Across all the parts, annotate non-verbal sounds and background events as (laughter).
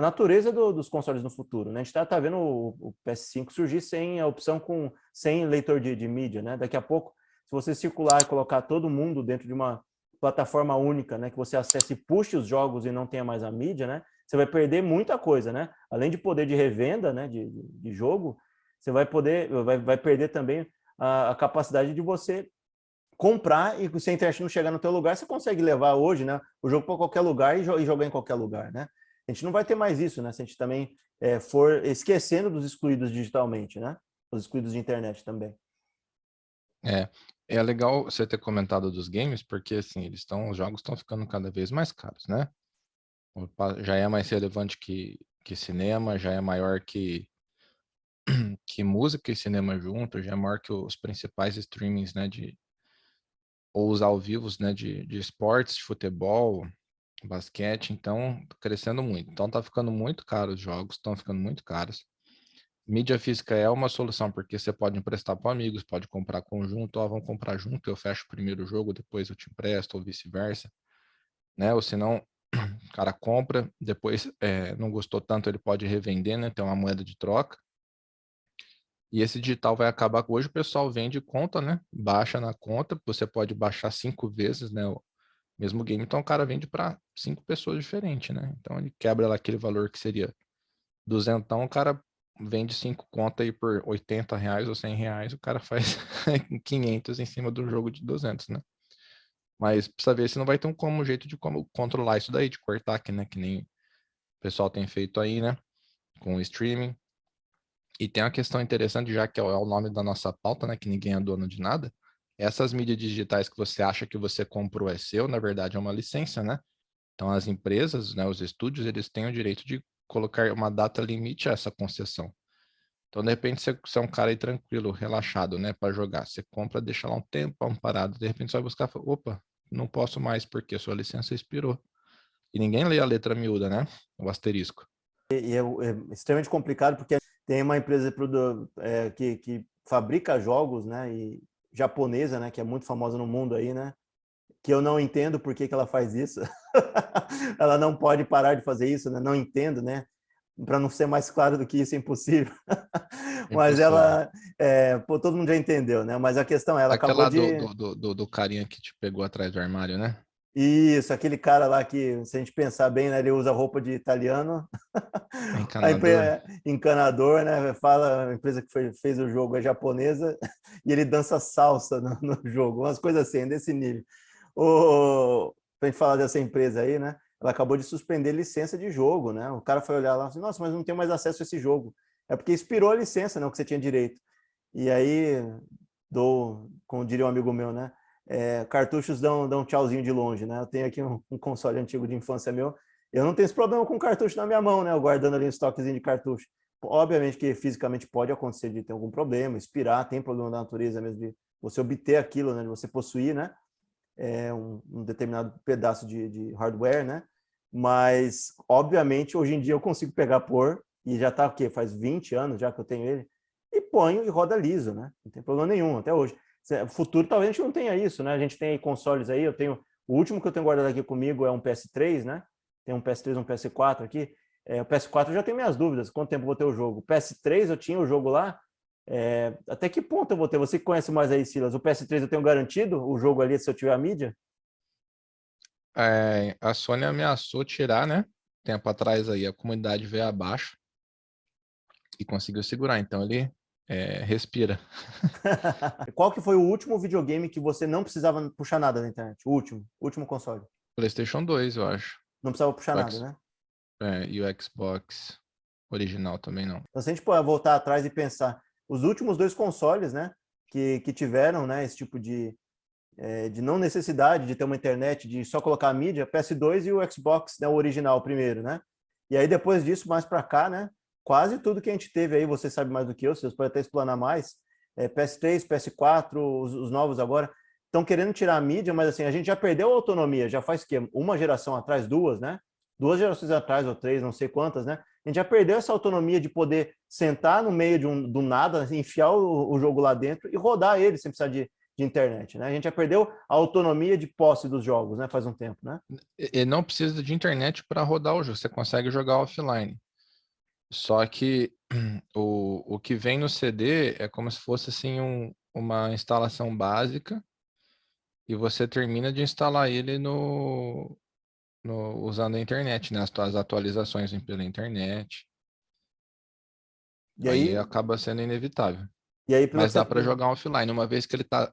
a natureza do, dos consoles no futuro. Né? A gente está tá vendo o, o, PS5 surgir sem a opção com sem leitor de, de mídia. Né? Daqui a pouco, se você circular e colocar todo mundo dentro de uma plataforma única, né, que você acesse e puxe os jogos e não tenha mais a mídia, né, você vai perder muita coisa, né? Além de poder de revenda, né, de, de jogo, você vai poder, vai, vai perder também a, a capacidade de você comprar e se a internet não chegar no teu lugar, você consegue levar hoje, né, o jogo para qualquer lugar e, e, jogar em qualquer lugar, né? A gente não vai ter mais isso, né? Se a gente também é, for esquecendo dos excluídos digitalmente, né? Os excluídos de internet também. É, é legal você ter comentado dos games, porque assim, eles estão, os jogos estão ficando cada vez mais caros, né? Já é mais relevante que, que cinema, já é maior que, (clears throat) que música e cinema junto, já é maior que os principais streamings, né, de, ou os ao vivos, né, de, de esportes, de futebol, basquete, então, crescendo muito. Então, tá ficando muito caro os jogos, estão ficando muito caros mídia física é uma solução, porque você pode emprestar para amigos, pode comprar conjunto, ó, vamos comprar junto, eu fecho o primeiro jogo, depois eu te empresto, ou vice-versa, né? Ou senão, (clears throat) o cara compra, depois é, não gostou tanto, ele pode revender, né? Tem uma moeda de troca. E esse digital vai acabar, hoje o pessoal vende conta, né? Baixa na conta, você pode baixar cinco vezes, né? Mesmo game, então o cara vende para cinco pessoas diferentes, né? Então ele quebra lá aquele valor que seria duzentão, o cara vende cinco contas aí por 80 reais ou 100 reais, o cara (laughs) faz 500 em cima do jogo de 200, né? Mas precisa ver se não vai ter um como jeito de como controlar isso daí, de cortar, que, né, que nem o pessoal tem feito aí, né, com o streaming. E tem uma questão interessante, já que é o nome da nossa pauta, né, que ninguém é dono de nada. Essas mídias digitais que você acha que você comprou é seu, na verdade é uma licença, né? Então as empresas, né, os estúdios, eles têm o direito de colocar uma data limite a essa concessão. Então, de repente, você, você é um cara aí tranquilo, relaxado, né, para jogar. Você compra, deixa lá um tempo parado, de repente você vai buscar, fala, opa, não posso mais porque sua licença expirou. E ninguém lê a letra miúda, né? O asterisco. E, e é, é, extremamente complicado porque tem uma empresa é, que, que fabrica jogos, né, e japonesa, né, que é muito famosa no mundo aí, né, que eu não entendo por que, que ela faz isso. (laughs) ela não pode parar de fazer isso, né? Não entendo, né? Para não ser mais claro do que isso é impossível. (laughs) Mas ela, é, pô, todo mundo já entendeu, né? Mas a questão é, ela Aquela acabou de... do, do, do, do carinha que te pegou atrás do armário, né? Isso, aquele cara lá que, se a gente pensar bem, né, ele usa roupa de italiano. (laughs) Encanador. Empresa, encanador, né? Fala, a empresa que foi, fez o jogo é japonesa (laughs) e ele dança salsa no, no jogo, umas coisas assim, desse nível o, pra gente falar dessa empresa aí, né? Ela acabou de suspender licença de jogo, né? O cara foi olhar lá e assim, nossa, mas não tenho mais acesso a esse jogo. É porque expirou a licença, não, né, que você tinha direito. E aí, dou, como diria um amigo meu, né? É, cartuchos dão, dão um tchauzinho de longe, né? Eu tenho aqui um, um, console antigo de infância meu, eu não tenho esse problema com cartucho na minha mão, né? Eu guardando ali um estoquezinho de cartucho. Obviamente que fisicamente pode acontecer de ter algum problema, expirar, tem problema da natureza mesmo de você obter aquilo, né? De você possuir, né? é, um, um, determinado pedaço de, de, hardware, né? Mas, obviamente, hoje em dia eu consigo pegar por, e já está o quê? Faz 20 anos já que eu tenho ele, e ponho e roda liso, né? Não tem problema nenhum, até hoje. No futuro talvez a gente não tenha isso, né? A gente tem consoles aí, eu tenho... O último que eu tenho guardado aqui comigo é um PS3, né? Tem um PS3 um PS4 aqui. É, o PS4 eu já tenho minhas dúvidas, quanto tempo eu vou ter o jogo. O PS3 eu tinha o jogo lá, é, até que ponto eu vou ter? Você que conhece mais aí, Silas, o PS3 eu tenho garantido o jogo ali se eu tiver a mídia? É, a Sony ameaçou tirar, né? Tempo atrás aí, a comunidade veio abaixo e conseguiu segurar. Então ele é, respira. (laughs) Qual que foi o último videogame que você não precisava puxar nada na internet? O último, último console? PlayStation 2, eu acho. Não precisava puxar nada, né? É, e o Xbox original também não. Então, se a gente pode voltar atrás e pensar, os últimos dois consoles, né, que, que tiveram, né, esse tipo de, é, de não necessidade de ter uma internet, de só colocar a mídia, PS2 e o Xbox, né, o original primeiro, né? E aí depois disso, mais para cá, né, quase tudo que a gente teve aí, você sabe mais do que eu, vocês podem até explanar mais, é, PS3, PS4, os, os novos agora, estão querendo tirar a mídia, mas assim, a gente já perdeu a autonomia, já faz que uma geração atrás, duas, né? Duas gerações atrás, ou três, não sei quantas, né? A gente já perdeu essa autonomia de poder sentar no meio de um, do nada, enfiar o, o, jogo lá dentro e rodar ele sem precisar de, de internet, né? A gente já perdeu a autonomia de posse dos jogos, né? Faz um tempo, né? E não precisa de internet para rodar o jogo, você consegue jogar offline. Só que (clears throat) o, o que vem no CD é como se fosse assim um, uma instalação básica e você termina de instalar ele no, no usando a internet, né? As, atualizações pela internet. E aí, aí acaba sendo inevitável. E aí, Mas dá para jogar offline. Uma vez que ele está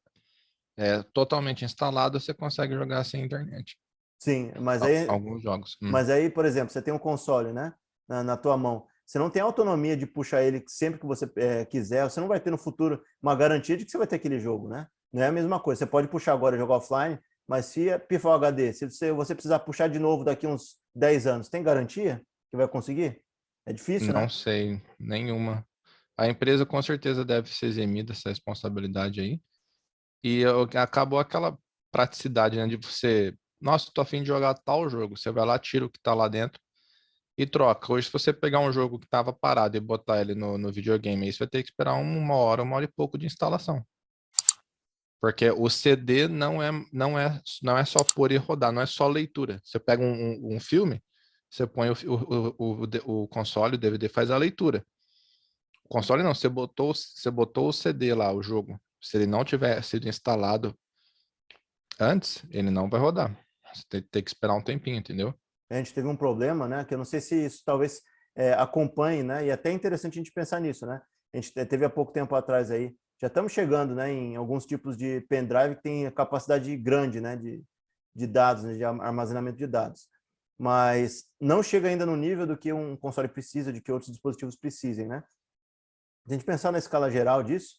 é, totalmente instalado, você consegue jogar sem internet. Sim, mas aí. Alguns jogos. Hum. Mas aí, por exemplo, você tem um console, né? Na, na tua mão. Você não tem autonomia de puxar ele sempre que você é, quiser. Você não vai ter no futuro uma garantia de que você vai ter aquele jogo, né? Não é a mesma coisa. Você pode puxar agora e jogar offline, mas se é pifar o HD, se você, você precisar puxar de novo daqui uns 10 anos, tem garantia que vai conseguir? É difícil, não né? sei, nenhuma. A empresa com certeza deve ser eximida essa responsabilidade aí. E acabou aquela praticidade, né, de você, nossa, tô afim de jogar tal jogo, você vai lá, tira o que tá lá dentro e troca. Hoje, se você pegar um jogo que estava parado e botar ele no, no videogame, aí você vai ter que esperar uma hora, uma hora e pouco de instalação. Porque o CD não é, não é, não é só pôr e rodar, não é só leitura. Você pega um, um, filme, você põe o, o, o, o, console, o DVD faz a leitura. O console não, você botou, você botou o CD lá, o jogo. Se ele não tiver sido instalado antes, ele não vai rodar. Você tem, tem que esperar um tempinho, entendeu? A gente teve um problema, né? Que eu não sei se isso talvez é, acompanhe, né? E é até interessante a gente pensar nisso, né? A gente teve há pouco tempo atrás aí já estamos chegando né, em alguns tipos de pendrive que tem capacidade grande né, de, de dados, né, de armazenamento de dados. Mas não chega ainda no nível do que um console precisa, de que outros dispositivos precisem. Né? Se a gente pensar na escala geral disso,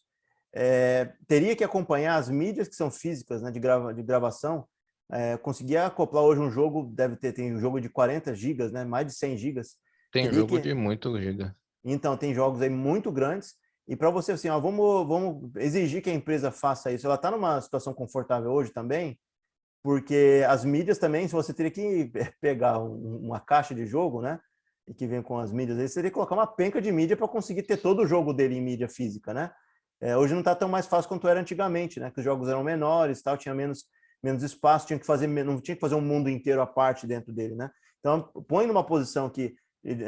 é, teria que acompanhar as mídias que são físicas né, de, grava, de gravação, é, conseguir acoplar hoje um jogo, deve ter, tem um jogo de 40 gigas, né, mais de 100 gigas. Tem teria jogo que... de muito giga. Então, tem jogos aí muito grandes, e para você, assim, ó, vamos, vamos exigir que a empresa faça isso. Ela está numa situação confortável hoje também, porque as mídias também, se você teria que (laughs) pegar um, uma caixa de jogo, né? E que vem com as mídias, aí você teria que colocar uma penca de mídia para conseguir ter todo o jogo dele em mídia física, né? É, hoje não está tão mais fácil quanto era antigamente, né? Que os jogos eram menores, tal, tinha menos, menos espaço, tinha que fazer, não tinha que fazer um mundo inteiro à parte dentro dele, né? Então, põe numa posição que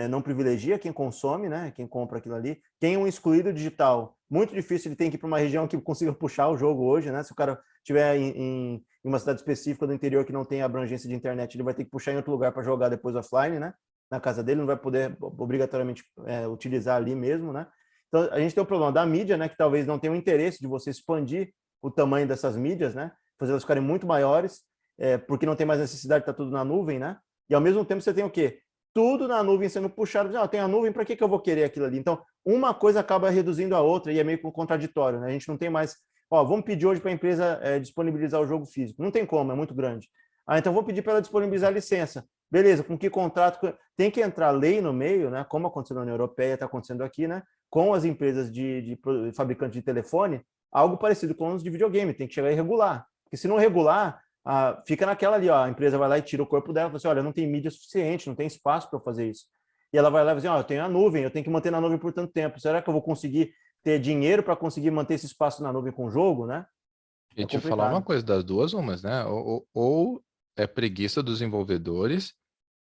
não privilegia quem consome, né? Quem compra aquilo ali. Tem um excluído digital. Muito difícil ele tem que ir para uma região que consiga puxar o jogo hoje, né? Se o cara estiver em, em, uma cidade específica do interior que não tem abrangência de internet, ele vai ter que puxar em outro lugar para jogar depois offline, né? Na casa dele, não vai poder obrigatoriamente é, utilizar ali mesmo, né? Então a gente tem o problema da mídia, né? Que talvez não tenha o interesse de você expandir o tamanho dessas mídias, né? Fazer elas ficarem muito maiores, é, porque não tem mais necessidade de estar tá tudo na nuvem, né? E ao mesmo tempo você tem o quê? Tudo na nuvem sendo puxado. Ah, tem a nuvem, para que, que eu vou querer aquilo ali? Então, uma coisa acaba reduzindo a outra e é meio contraditório, né? A gente não tem mais. Ó, vamos pedir hoje para a empresa é, disponibilizar o jogo físico. Não tem como, é muito grande. Ah, então vou pedir para ela disponibilizar a licença. Beleza, com que contrato? Tem que entrar lei no meio, né? Como aconteceu na União Europeia, está acontecendo aqui, né? Com as empresas de, de, de fabricantes de telefone, algo parecido com os de videogame, tem que chegar e regular. Porque se não regular, ah, fica naquela ali, ó, a empresa vai lá e tira o corpo dela, fala assim, olha, não tem mídia suficiente, não tem espaço para fazer isso. E ela vai lá e diz, assim, ó, eu tenho a nuvem, eu tenho que manter na nuvem por tanto tempo. Será que eu vou conseguir ter dinheiro para conseguir manter esse espaço na nuvem com o jogo, né? É e te falar uma coisa, das duas umas, né? Ou, ou, é preguiça dos desenvolvedores,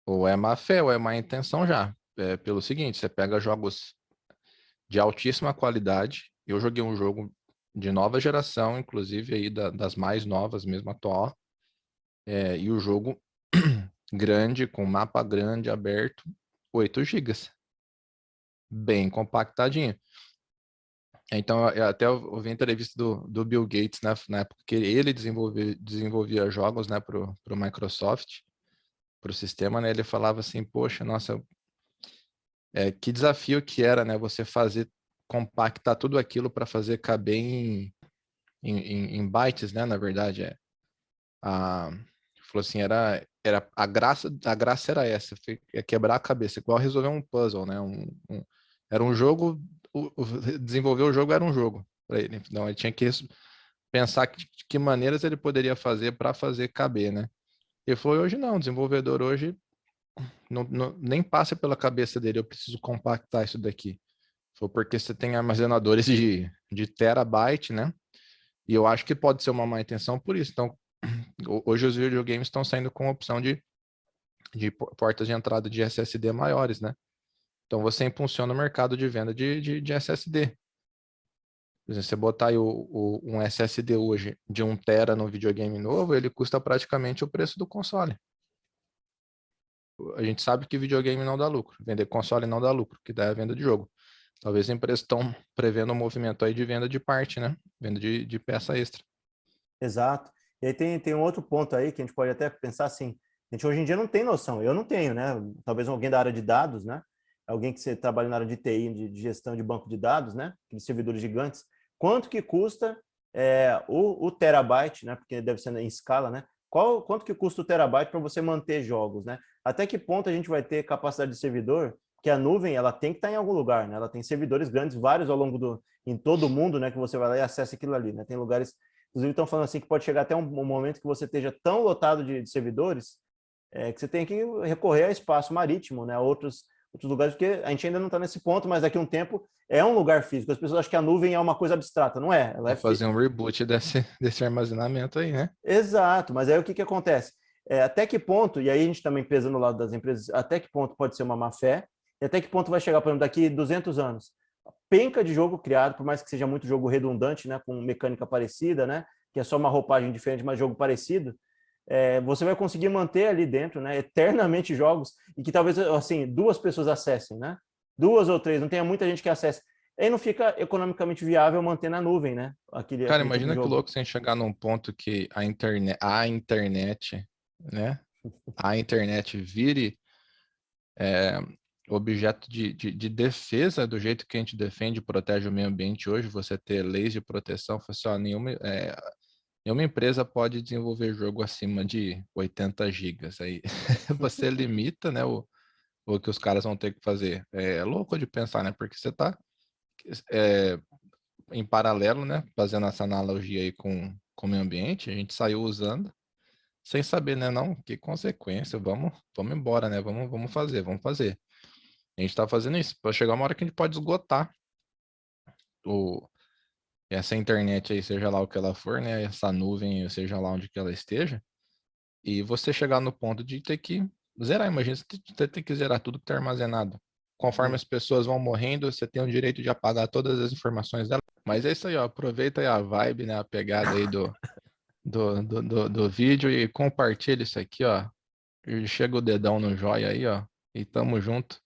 ou é má fé, ou é má intenção já. É pelo seguinte, você pega jogos de altíssima qualidade, eu joguei um jogo de nova geração, inclusive aí da, das mais novas mesmo atual. É, e o jogo (clears throat) grande, com mapa grande, aberto, 8 GB. Bem compactadinho. Então, eu até ouvi a entrevista do, do Bill Gates, né, na época que ele desenvolvia, desenvolvia jogos né, para o Microsoft, para o sistema, né, ele falava assim, poxa, nossa, é, que desafio que era né, você fazer compactar tudo aquilo para fazer caber em, em, em, bytes, né? Na verdade, é. A, falou assim, era, era a graça, a graça era essa, é quebrar a cabeça, igual resolver um puzzle, né? Um, um era um jogo, o, o, desenvolver o jogo era um jogo para ele. Então ele tinha que pensar que, de que maneiras ele poderia fazer para fazer caber, né? Ele falou, hoje não, desenvolvedor hoje não, não, nem passa pela cabeça dele, eu preciso compactar isso daqui. Foi porque você tem armazenadores de, de terabyte, né? E eu acho que pode ser uma má intenção por isso. Então, (clears throat) hoje os videogames estão saindo com opção de, de portas de entrada de SSD maiores, né? Então você impulsiona o mercado de venda de, de, de SSD. Por exemplo, você botar aí o, o, um SSD hoje de 1 tera no videogame novo, ele custa praticamente o preço do console. A gente sabe que videogame não dá lucro, vender console não dá lucro, que dá é a venda de jogo. Talvez as empresas estão prevendo um movimento aí de venda de parte, né? Venda de, de peça extra. Exato. E aí tem, tem um outro ponto aí que a gente pode até pensar assim, a gente hoje em dia não tem noção, eu não tenho, né? Talvez alguém da área de dados, né? Alguém que você trabalha na área de TI, de, de gestão de banco de dados, né? De servidores gigantes. Quanto que custa é, o, o, terabyte, né? Porque deve ser em escala, né? Qual, quanto que custa o terabyte para você manter jogos, né? Até que ponto a gente vai ter capacidade de servidor que a nuvem ela tem que estar em algum lugar, né? Ela tem servidores grandes, vários ao longo do em todo o mundo, né? Que você vai lá e acessa aquilo ali, né? Tem lugares, inclusive estão falando assim que pode chegar até um, um momento que você esteja tão lotado de, de servidores é, que você tem que recorrer a espaço marítimo, né? A outros outros lugares, porque a gente ainda não está nesse ponto, mas daqui a um tempo é um lugar físico. As pessoas acham que a nuvem é uma coisa abstrata, não é? Ela é fazer um reboot desse, (laughs) desse armazenamento aí, né? Exato, mas aí o que, que acontece? É, até que ponto, e aí a gente também pesa no lado das empresas, até que ponto pode ser uma má fé, e até que ponto vai chegar, por exemplo, daqui 200 anos. Penca de jogo criado, por mais que seja muito jogo redundante, né, com mecânica parecida, né, que é só uma roupagem diferente, mas jogo parecido, é, você vai conseguir manter ali dentro, né, eternamente jogos e que talvez assim duas pessoas acessem, né, duas ou três, não tenha muita gente que acesse. Aí não fica economicamente viável manter na nuvem, né? Aquele, Cara, aquele imagina que louco sem chegar num ponto que a internet, a internet, né, a internet vire é, objeto de, de, de, defesa do jeito que a gente defende e protege o meio ambiente hoje, você ter leis de proteção, assim, ó, nenhuma, é, nenhuma empresa pode desenvolver jogo acima de 80 gigas. Aí (laughs) você (laughs) limita né, o, o que os caras vão ter que fazer. É louco de pensar, né? Porque você está é, em paralelo, né? Fazendo essa analogia aí com, com o meio ambiente, a gente saiu usando sem saber, né? Não, que consequência, vamos, vamos embora, né? Vamos, vamos fazer, vamos fazer. A gente está fazendo isso para chegar uma hora que a gente pode esgotar o, essa internet aí, seja lá o que ela for, né? Essa nuvem, seja lá onde que ela esteja, e você chegar no ponto de ter que zerar. Imagina você ter que zerar tudo que está armazenado. Conforme as pessoas vão morrendo, você tem o direito de apagar todas as informações dela. Mas é isso aí, ó. Aproveita aí a vibe, né? A pegada aí do, do, do, do, do vídeo e compartilha isso aqui, ó. Chega o dedão no joia aí, ó. E tamo junto.